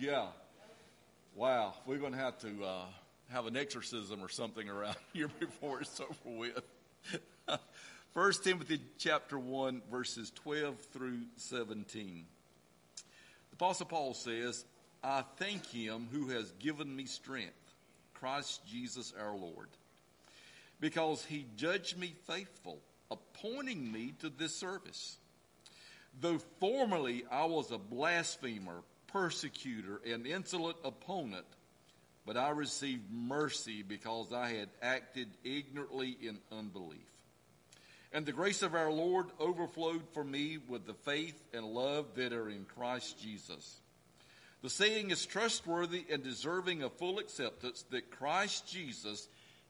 Yeah. Wow. We're going to have to uh, have an exorcism or something around here before it's over with. First Timothy chapter 1 verses 12 through 17. The apostle Paul says, I thank him who has given me strength, Christ Jesus our Lord, because he judged me faithful, appointing me to this service. Though formerly I was a blasphemer, persecutor, and insolent opponent, but I received mercy because I had acted ignorantly in unbelief. And the grace of our Lord overflowed for me with the faith and love that are in Christ Jesus. The saying is trustworthy and deserving of full acceptance that Christ Jesus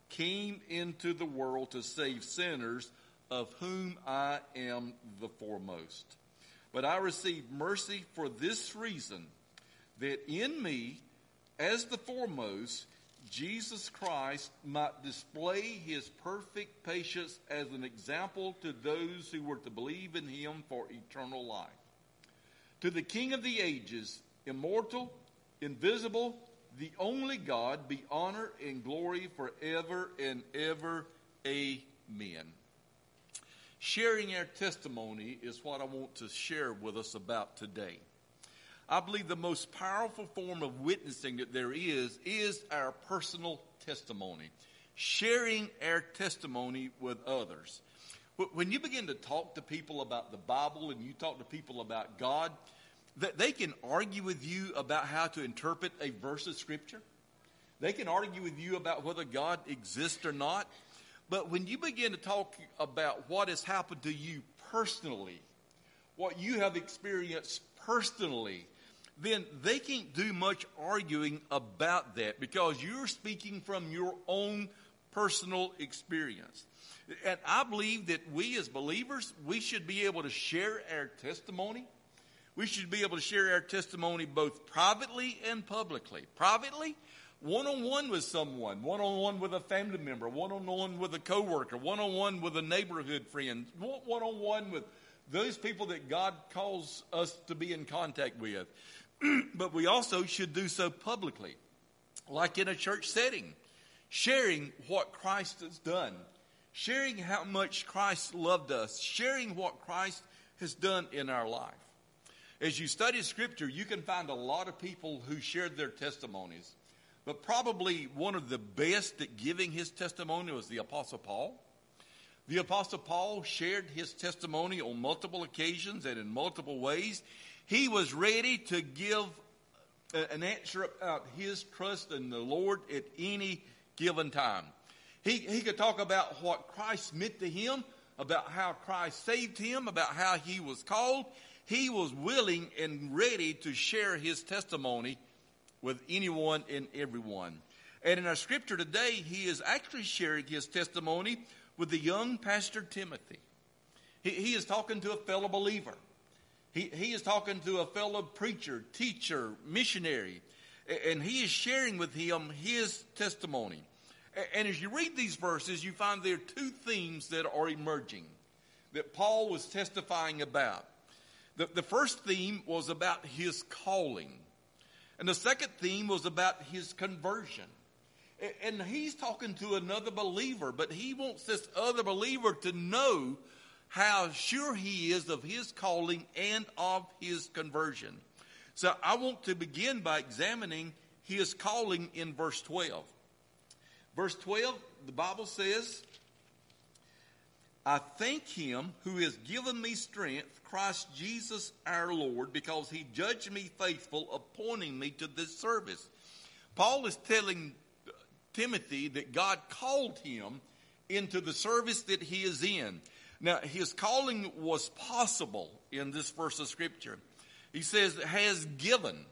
came into the world to save sinners, of whom I am the foremost. But I received mercy for this reason, that in me, as the foremost, Jesus Christ might display his perfect patience as an example to those who were to believe in him for eternal life. To the King of the ages, immortal, invisible, the only God, be honor and glory forever and ever. Amen. Sharing our testimony is what I want to share with us about today. I believe the most powerful form of witnessing that there is is our personal testimony. Sharing our testimony with others. When you begin to talk to people about the Bible and you talk to people about God, that they can argue with you about how to interpret a verse of Scripture. They can argue with you about whether God exists or not. But when you begin to talk about what has happened to you personally, what you have experienced personally, then they can't do much arguing about that because you're speaking from your own personal experience. And I believe that we as believers, we should be able to share our testimony. We should be able to share our testimony both privately and publicly. Privately, one on one with someone, one on one with a family member, one on one with a coworker, one on one with a neighborhood friend, one on one with those people that God calls us to be in contact with. but we also should do so publicly, like in a church setting, sharing what Christ has done, sharing how much Christ loved us, sharing what Christ has done in our life. As you study Scripture, you can find a lot of people who shared their testimonies. But probably one of the best at giving his testimony was the Apostle Paul. The Apostle Paul shared his testimony on multiple occasions and in multiple ways. He was ready to give uh, an answer about his trust in the Lord at any given time. He, he could talk about what Christ meant to him, about how Christ saved him, about how he was called. He was willing and ready to share his testimony with anyone and everyone. And in our scripture today, he is actually sharing his testimony with the young pastor Timothy. He, he is talking to a fellow believer. He, he is talking to a fellow preacher, teacher, missionary, and he is sharing with him his testimony. And as you read these verses, you find there are two themes that are emerging that Paul was testifying about. The, the first theme was about his calling. And the second theme was about his conversion. And he's talking to another believer, but he wants this other believer to know how sure he is of his calling and of his conversion. So I want to begin by examining his calling in verse 12. Verse 12, the Bible says, I thank him who has given me strength Christ Jesus our Lord because he judged me faithful, appointing me to this service. Paul is telling Timothy that God called him into the service that he is in. Now, his calling was possible in this verse of scripture. He says, has given.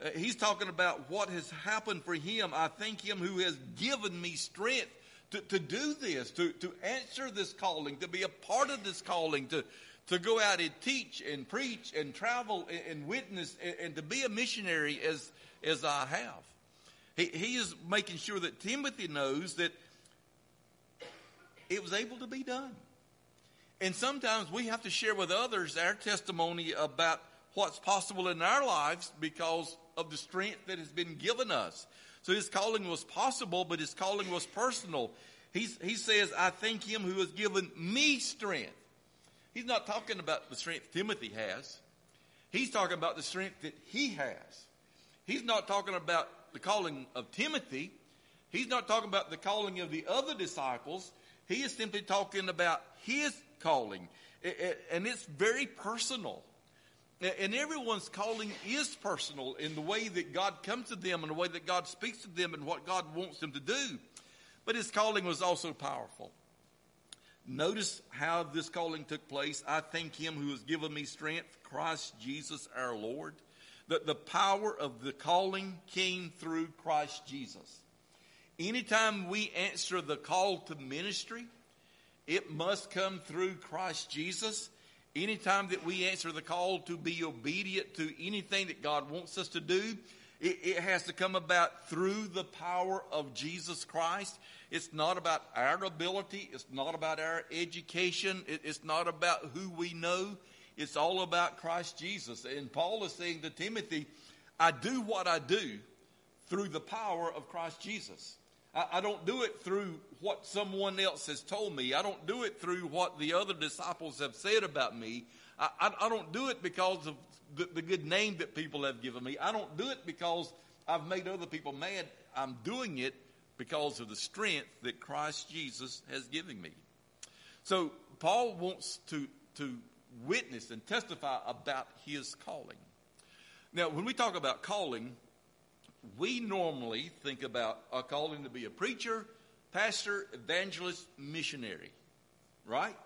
Uh, he's talking about what has happened for him. I thank him who has given me strength to, to do this, to, to answer this calling, to be a part of this calling, to, to go out and teach and preach and travel and, and witness and, and, to be a missionary as, as I have. He, he is making sure that Timothy knows that it was able to be done. And sometimes we have to share with others our testimony about what's possible in our lives because of the strength that has been given us. So his calling was possible, but his calling was personal. He's, he says, I thank him who has given me strength. He's not talking about the strength Timothy has. He's talking about the strength that he has. He's not talking about the calling of Timothy. He's not talking about the calling of the other disciples. He is simply talking about his calling. And it's very personal. And everyone's calling is personal in the way that God comes to them and the way that God speaks to them and what God wants them to do. But his calling was also powerful. Notice how this calling took place. I thank him who has given me strength, Christ Jesus our Lord. That the power of the calling came through Christ Jesus. Anytime we answer the call to ministry, it must come through Christ Jesus. Anytime that we answer the call to be obedient to anything that God wants us to do, it, it, has to come about through the power of Jesus Christ. It's not about our ability. It's not about our education. It, it's not about who we know. It's all about Christ Jesus. And Paul is saying to Timothy, I do what I do through the power of Christ Jesus. I, don't do it through what someone else has told me. I don't do it through what the other disciples have said about me. I, I, I don't do it because of the, the good name that people have given me. I don't do it because I've made other people mad. I'm doing it because of the strength that Christ Jesus has given me. So Paul wants to, to witness and testify about his calling. Now, when we talk about calling, we normally think about a calling to be a preacher, pastor, evangelist, missionary, right?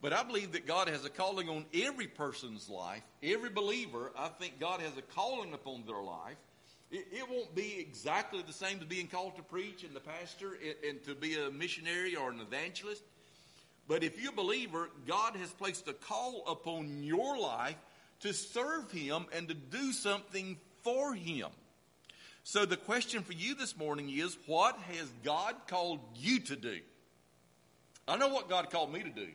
But I believe that God has a calling on every person's life, every believer. I think God has a calling upon their life. It, it won't be exactly the same as being called to preach and the pastor and, and to be a missionary or an evangelist. But if you're a believer, God has placed a call upon your life to serve Him and to do something for Him. So the question for you this morning is what has God called you to do? I know what God called me to do.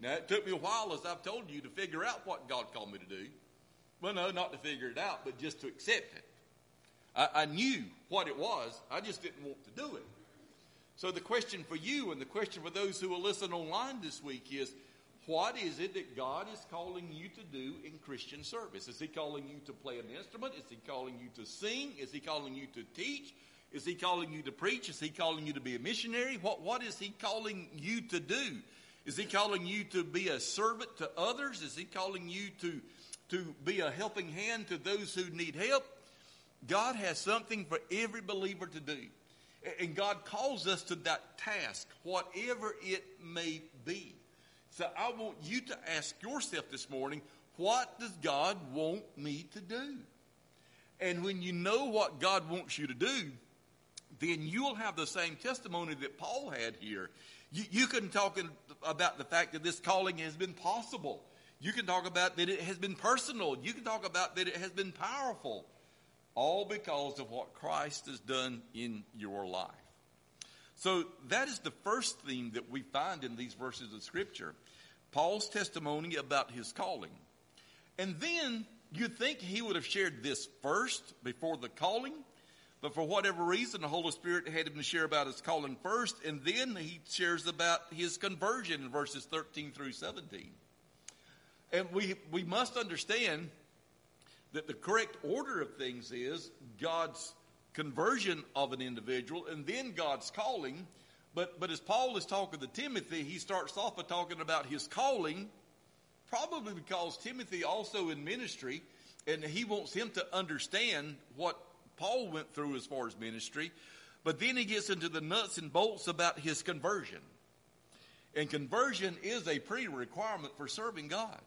Now, it took me a while, as I've told you, to figure out what God called me to do. Well, no, not to figure it out, but just to accept it. I, I knew what it was, I just didn't want to do it. So, the question for you and the question for those who will listen online this week is what is it that God is calling you to do in Christian service? Is He calling you to play an instrument? Is He calling you to sing? Is He calling you to teach? Is He calling you to preach? Is He calling you to be a missionary? What, what is He calling you to do? Is he calling you to be a servant to others? Is he calling you to, to be a helping hand to those who need help? God has something for every believer to do. And God calls us to that task, whatever it may be. So I want you to ask yourself this morning, what does God want me to do? And when you know what God wants you to do, then you'll have the same testimony that Paul had here. You, you can talk about the fact that this calling has been possible. You can talk about that it has been personal. You can talk about that it has been powerful. All because of what Christ has done in your life. So that is the first theme that we find in these verses of Scripture Paul's testimony about his calling. And then you'd think he would have shared this first before the calling, but for whatever reason, the Holy Spirit had him to share about his calling first, and then he shares about his conversion in verses 13 through 17. And we, we must understand that the correct order of things is God's conversion of an individual and then God's calling. But, but as Paul is talking to Timothy, he starts off by talking about his calling, probably because Timothy also in ministry, and he wants him to understand what Paul went through as far as ministry, but then he gets into the nuts and bolts about his conversion. And conversion is a pre requirement for serving God.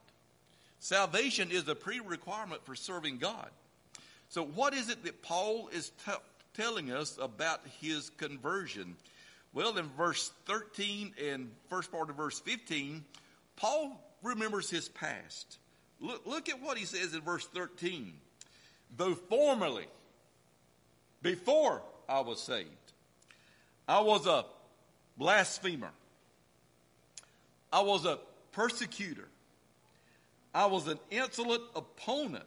Salvation is a pre requirement for serving God. So, what is it that Paul is t- telling us about his conversion? Well, in verse 13 and first part of verse 15, Paul remembers his past. Look, look at what he says in verse 13. Though formerly, before I was saved. I was a blasphemer. I was a persecutor. I was an insolent opponent.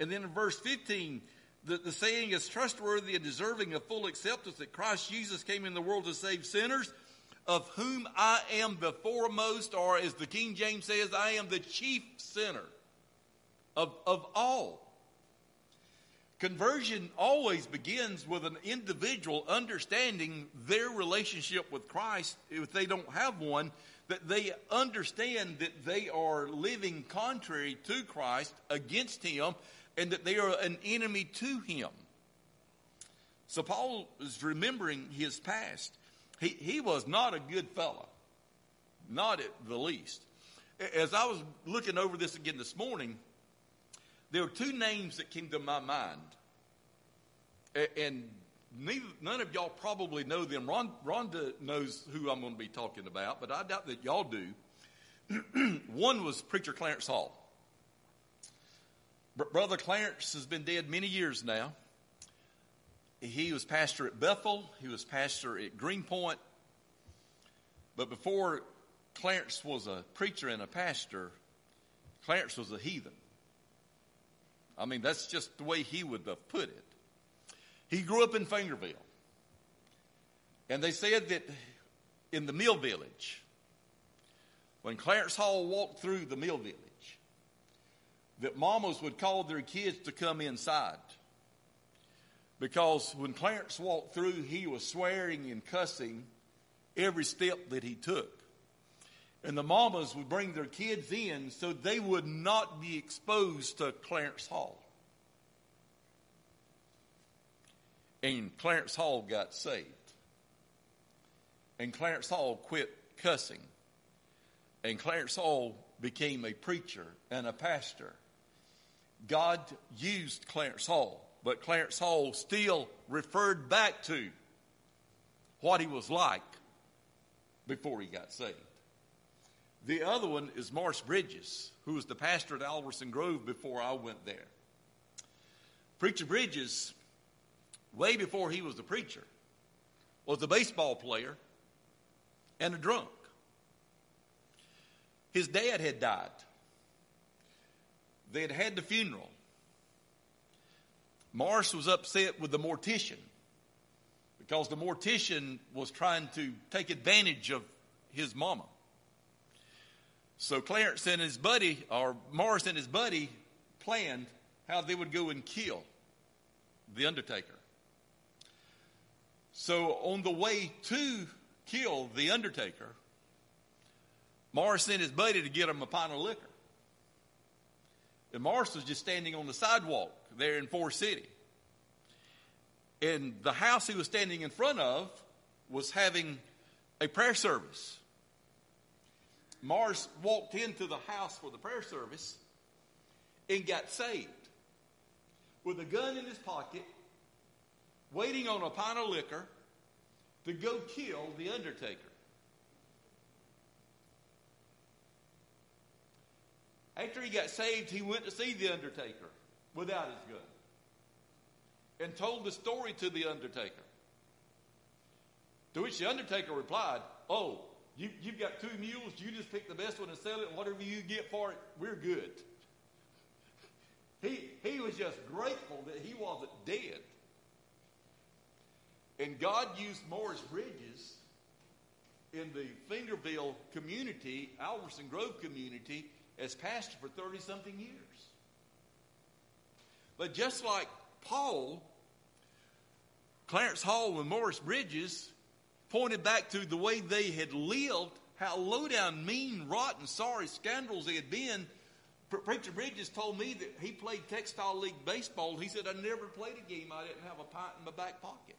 And then in verse 15, the, the saying is trustworthy and deserving of full acceptance that Christ Jesus came in the world to save sinners, of whom I am the foremost, or as the King James says, I am the chief sinner of, of all. Conversion always begins with an individual understanding their relationship with Christ if they don't have one, that they understand that they are living contrary to Christ, against Him, and that they are an enemy to Him. So Paul is remembering his past. He, he was not a good fellow, not at the least. As I was looking over this again this morning, there were two names that came to my mind. And neither, none of y'all probably know them. Ron, Rhonda knows who I'm going to be talking about, but I doubt that y'all do. One was Preacher Clarence Hall. Brother Clarence has been dead many years now. He was pastor at Bethel, he was pastor at Greenpoint. But before Clarence was a preacher and a pastor, Clarence was a heathen. I mean, that's just the way he would have put it. He grew up in Fingerville. And they said that in the mill village, when Clarence Hall walked through the mill village, that mamas would call their kids to come inside. Because when Clarence walked through, he was swearing and cussing every step that he took. And the mamas would bring their kids in so they would not be exposed to Clarence Hall. And Clarence Hall got saved. And Clarence Hall quit cussing. And Clarence Hall became a preacher and a pastor. God used Clarence Hall, but Clarence Hall still referred back to what he was like before he got saved. The other one is Morris Bridges, who was the pastor at Alverson Grove before I went there. Preacher Bridges, way before he was a preacher, was a baseball player and a drunk. His dad had died. They had had the funeral. Morris was upset with the mortician because the mortician was trying to take advantage of his mama. So Clarence and his buddy, or Morris and his buddy, planned how they would go and kill the Undertaker. So on the way to kill the Undertaker, Morris sent his buddy to get him a pint of liquor. And Morris was just standing on the sidewalk there in Forest City. And the house he was standing in front of was having a prayer service. Morris walked into the house for the prayer service and got saved with a gun in his pocket, waiting on a pint of liquor to go kill the Undertaker. After he got saved, he went to see the Undertaker without his gun and told the story to the Undertaker. To which the Undertaker replied, Oh, you, have got two mules. You just pick the best one and sell it, whatever you get for it, we're good. He, he was just grateful that he wasn't dead. And God used Morris Bridges in the Fingerville community, Alverson Grove community, as pastor for 30 something years. But just like Paul, Clarence Hall and Morris Bridges pointed back to the way they had lived, how low down, mean, rotten, sorry scoundrels they had been. Preacher Bridges told me that he played Textile League baseball. He said, I never played a game I didn't have a pint in my back pocket.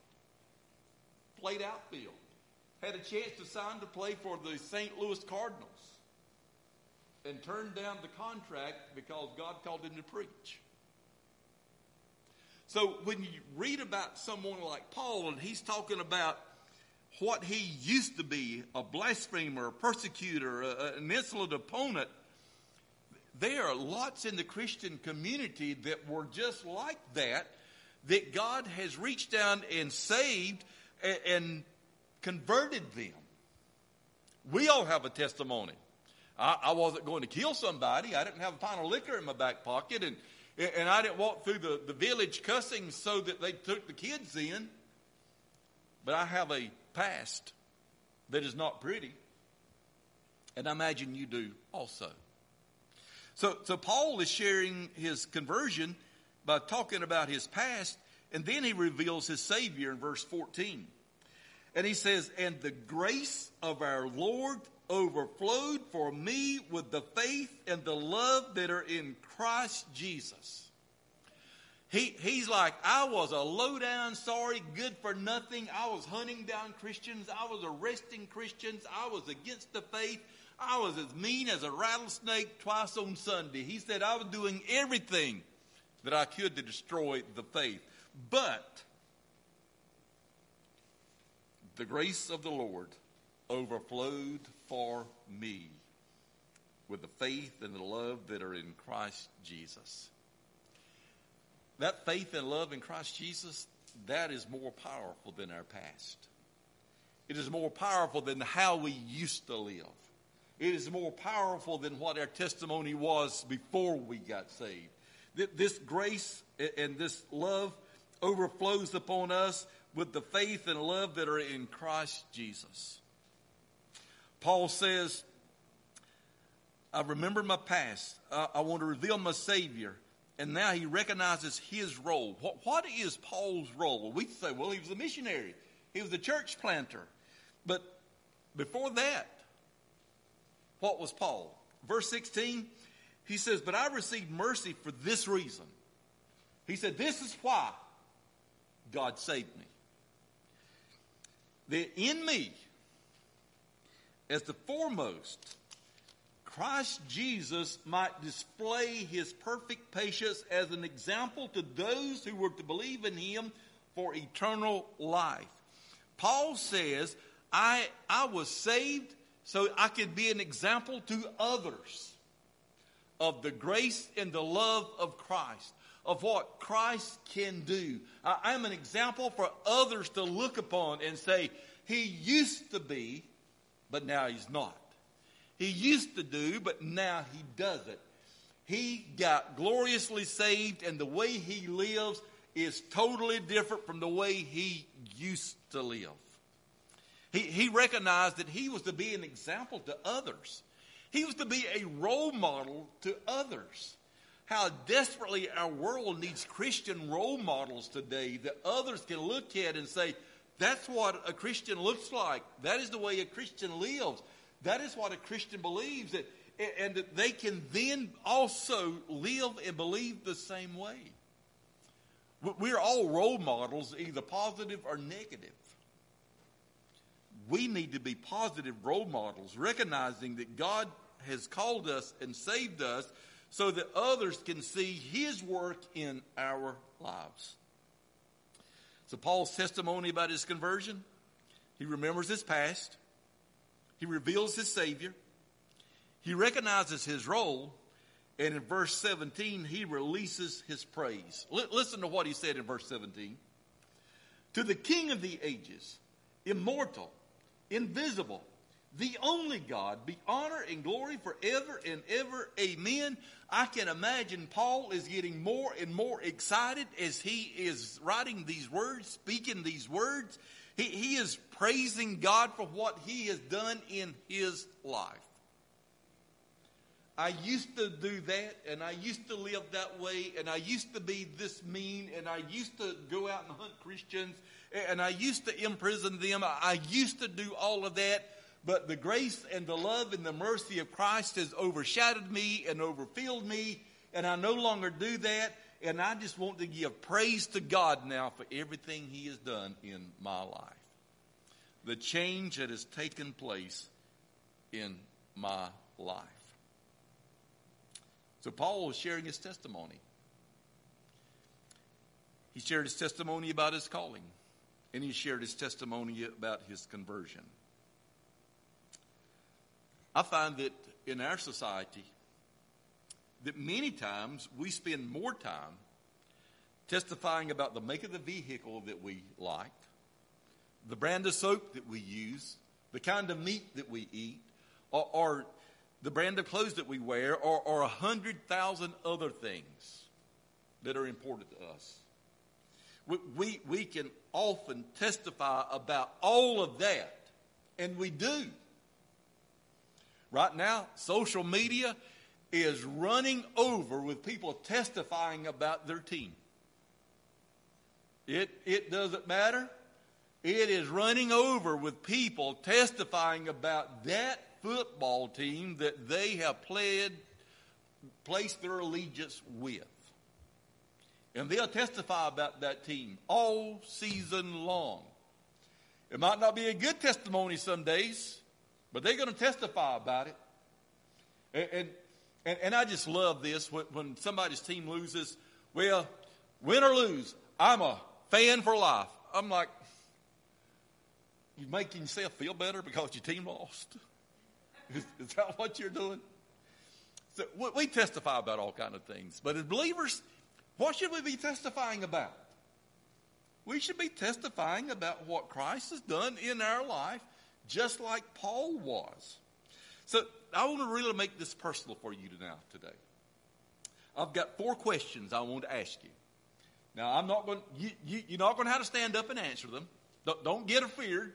Played outfield. Had a chance to sign to play for the St. Louis Cardinals and turned down the contract because God called him to preach. So when you read about someone like Paul and he's talking about what he used to be a blasphemer, a persecutor, a, an insolent opponent, there are lots in the Christian community that were just like that, that God has reached down and saved and, and converted them. We all have a testimony. I, I wasn't going to kill somebody. I didn't have a pint of liquor in my back pocket, and and I didn't walk through the, the village cussing so that they took the kids in. But I have a past that is not pretty. And I imagine you do also. So, so Paul is sharing his conversion by talking about his past, and then he reveals his Savior in verse 14. And he says, And the grace of our Lord overflowed for me with the faith and the love that are in Christ Jesus. He, he's like, I was a low down, sorry, good for nothing. I was hunting down Christians. I was arresting Christians. I was against the faith. I was as mean as a rattlesnake twice on Sunday. He said I was doing everything that I could to destroy the faith. But the grace of the Lord overflowed for me with the faith and the love that are in Christ Jesus. That faith and love in Christ Jesus, that is more powerful than our past. It is more powerful than how we used to live. It is more powerful than what our testimony was before we got saved. This grace and this love overflows upon us with the faith and love that are in Christ Jesus. Paul says, I remember my past. Uh, I want to reveal my Savior. And now he recognizes his role. What, what is Paul's role? We say, well, he was a missionary, he was a church planter. But before that, what was Paul? Verse 16, he says, But I received mercy for this reason. He said, This is why God saved me. That in me, as the foremost, Christ Jesus might display his perfect patience as an example to those who were to believe in him for eternal life. Paul says, I, I was saved so I could be an example to others of the grace and the love of Christ, of what Christ can do. I am an example for others to look upon and say, He used to be but now he's not. He used to do, but now he doesn't. He got gloriously saved, and the way he lives is totally different from the way he used to live. He, he recognized that he was to be an example to others. He was to be a role model to others. How desperately our world needs Christian role models today that others can look at and say, that's what a Christian looks like. That is the way a Christian lives. That is what a Christian believes. That, and that they can then also live and believe the same way. We're all role models, either positive or negative. We need to be positive role models, recognizing that God has called us and saved us so that others can see His work in our lives. So, Paul's testimony about his conversion, he remembers his past, he reveals his Savior, he recognizes his role, and in verse 17, he releases his praise. L- listen to what he said in verse 17. To the King of the ages, immortal, invisible, the only God, be honor and glory forever and ever. Amen. I can imagine Paul is getting more and more excited as he is writing these words, speaking these words. He, he is praising God for what he has done in his life. I used to do that, and I used to live that way, and I used to be this mean, and I used to go out and hunt Christians, and I used to imprison them. I used to do all of that but the grace and the love and the mercy of Christ has overshadowed me and overfilled me, and I no longer do that. And I just want to give praise to God now for everything He has done in my life. The change that has taken place in my life. So Paul was sharing his testimony. He shared his testimony about his calling, and he shared his testimony about his conversion. I find that in our society, that many times we spend more time testifying about the make of the vehicle that we like, the brand of soap that we use, the kind of meat that we eat, or, or the brand of clothes that we wear, or, a hundred thousand other things that are important to us. We, we, we can often testify about all of that, and we do. Right now, social media is running over with people testifying about their team. It, it doesn't matter. It is running over with people testifying about that football team that they have played, placed their allegiance with. And they'll testify about that team all season long. It might not be a good testimony some days, but they're going to testify about it. And, and, and, I just love this when, when somebody's team loses. Well, win or lose, I'm a fan for life. I'm like, you're making yourself feel better because your team lost? Is, is that what you're doing? So we, we testify about all kind of things, but as believers, what should we be testifying about? We should be testifying about what Christ has done in our life, just like Paul was. So I want to really make this personal for you now today. I've got four questions I want to ask you. Now I'm not going. You, you, you're not going to have to stand up and answer them. Don't, don't get afeared.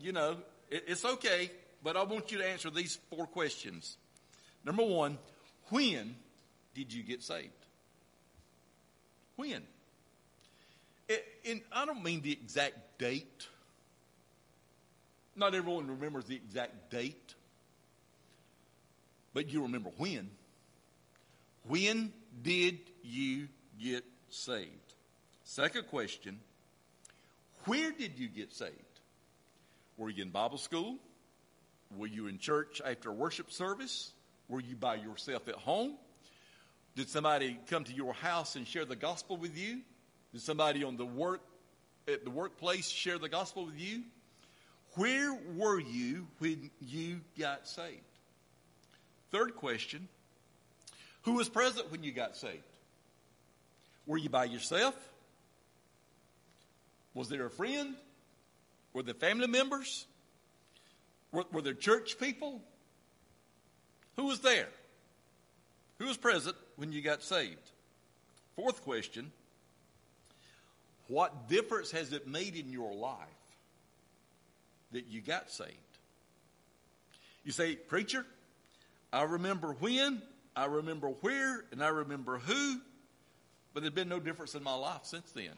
You know, it, it's okay, but I want you to answer these four questions. Number one, when did you get saved? When? And I don't mean the exact date. Not everyone remembers the exact date, but you remember when. When did you get saved? Second question Where did you get saved? Were you in Bible school? Were you in church after worship service? Were you by yourself at home? Did somebody come to your house and share the gospel with you? Did somebody on the work at the workplace share the gospel with you? Where were you when you got saved? Third question Who was present when you got saved? Were you by yourself? Was there a friend? Were there family members? Were, were there church people? Who was there? Who was present when you got saved? Fourth question What difference has it made in your life that you got saved? You say, Preacher, I remember when, I remember where, and I remember who, but there's been no difference in my life since then.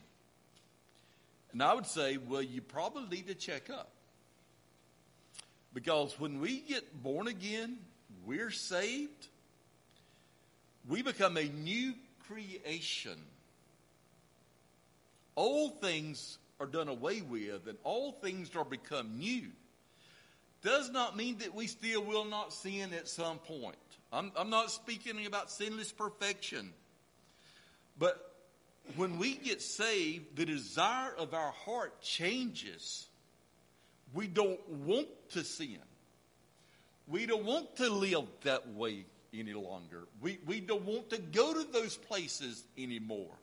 And I would say, well, you probably need to check up. Because when we get born again, we're saved, we become a new creation. Old things are done away with, and all things are become new. Does not mean that we still will not sin at some point. I'm, I'm not speaking about sinless perfection. But when we get saved, the desire of our heart changes. We don't want to sin. We don't want to live that way any longer. We, we don't want to go to those places anymore.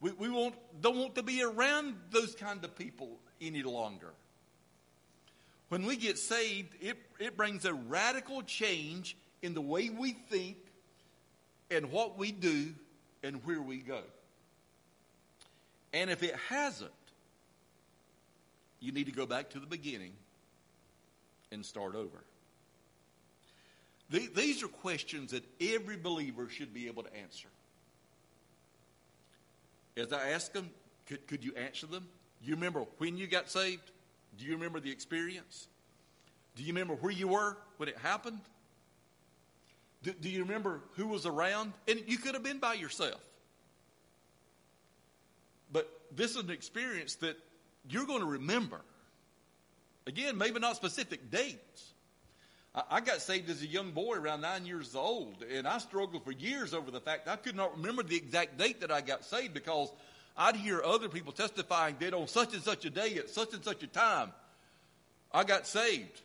We, we won't, don't want to be around those kind of people any longer. When we get saved, it, it brings a radical change in the way we think and what we do and where we go. And if it hasn't, you need to go back to the beginning and start over. These are questions that every believer should be able to answer. As I ask them, could, could you answer them? Do you remember when you got saved? Do you remember the experience? Do you remember where you were when it happened? Do, do you remember who was around? And you could have been by yourself. But this is an experience that you're going to remember. Again, maybe not specific dates. I, got saved as a young boy around nine years old, and I struggled for years over the fact I could not remember the exact date that I got saved because I'd hear other people testifying that on such and such a day at such and such a time, I got saved.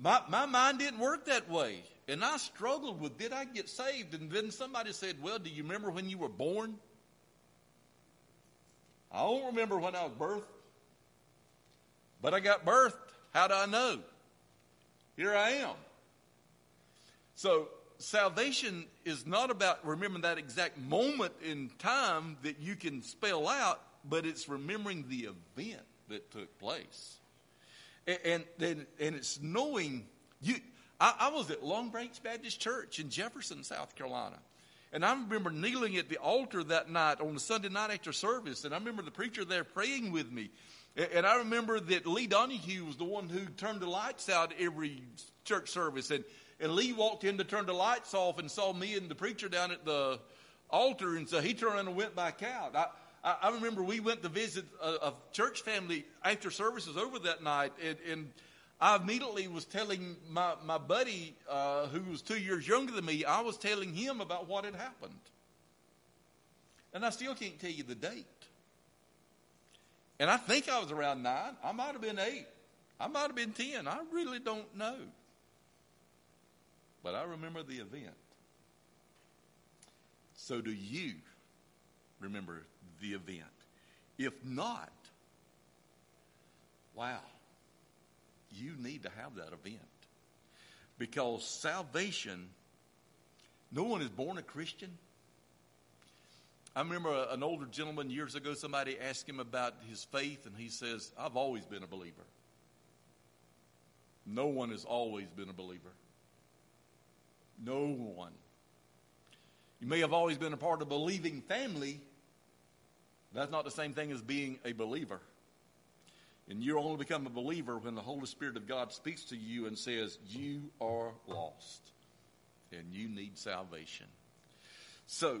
My, my mind didn't work that way. And I struggled with did I get saved? And then somebody said, Well, do you remember when you were born? I don't remember when I was birthed, but I got birthed. How do I know? Here I am. So salvation is not about remembering that exact moment in time that you can spell out, but it's remembering the event that took place. And, and, and, it's knowing you. I, I was at Long Branch Baptist Church in Jefferson, South Carolina. And I remember kneeling at the altar that night on the Sunday night after service. And I remember the preacher there praying with me. And I remember that Lee Donahue was the one who turned the lights out every church service. And, and Lee walked in to turn the lights off and saw me and the preacher down at the altar. And so he turned around and went back out. I, I, remember we went to visit a, a, church family after service was over that night. And, and I immediately was telling my, my buddy, uh, who was two years younger than me, I was telling him about what had happened. And I still can't tell you the date. And I think I was around nine. I might have been eight. I might have been ten. I really don't know. But I remember the event. So do you remember the event? If not, wow, you need to have that event. Because salvation, no one is born a Christian I remember an older gentleman years ago, somebody asked him about his faith, and he says, I've always been a believer. No one has always been a believer. No one. You may have always been a part of a believing family. That's not the same thing as being a believer. And you only become a believer when the Holy Spirit of God speaks to you and says, You are lost and you need salvation. So,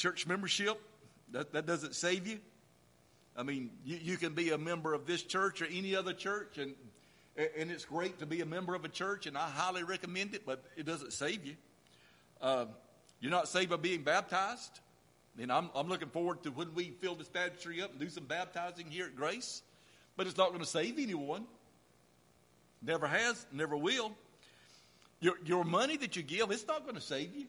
church membership, that, that doesn't save you. I mean, you, you can be a member of this church or any other church, and, and it's great to be a member of a church, and I highly recommend it, but it doesn't save you. Uh, you're not saved by being baptized. And I'm, I'm looking forward to when we fill this baptistry up and do some baptizing here at Grace, but it's not going to save anyone. Never has, never will. Your, your money that you give, it's not going to save you.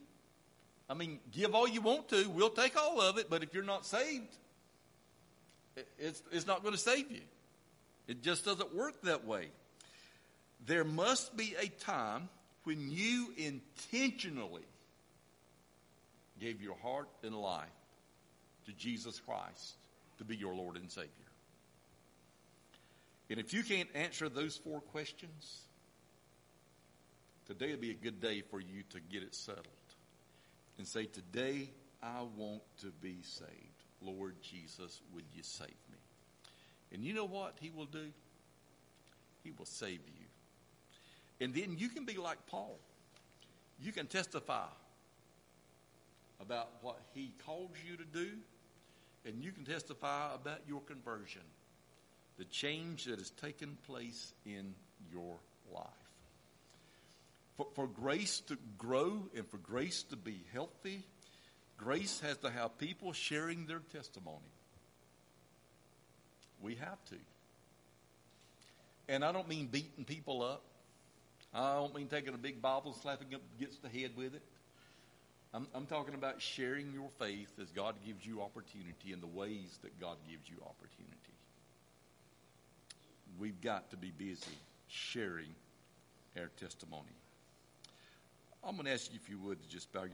I mean, give all you want to. We'll take all of it. But if you're not saved, it's, it's not going to save you. It just doesn't work that way. There must be a time when you intentionally gave your heart and life to Jesus Christ to be your Lord and Savior. And if you can't answer those four questions, today would be a good day for you to get it settled and say, Today I want to be saved. Lord Jesus, would you save me? And you know what he will do? He will save you. And then you can be like Paul. You can testify about what he calls you to do, and you can testify about your conversion, the change that has taken place in your life for, for grace to grow and for grace to be healthy, grace has to have people sharing their testimony. We have to. And I don't mean beating people up. I don't mean taking a big Bible and slapping up against the head with it. I'm, I'm, talking about sharing your faith as God gives you opportunity in the ways that God gives you opportunity. We've got to be busy sharing our testimony. I'm going to ask you if you would to just bow your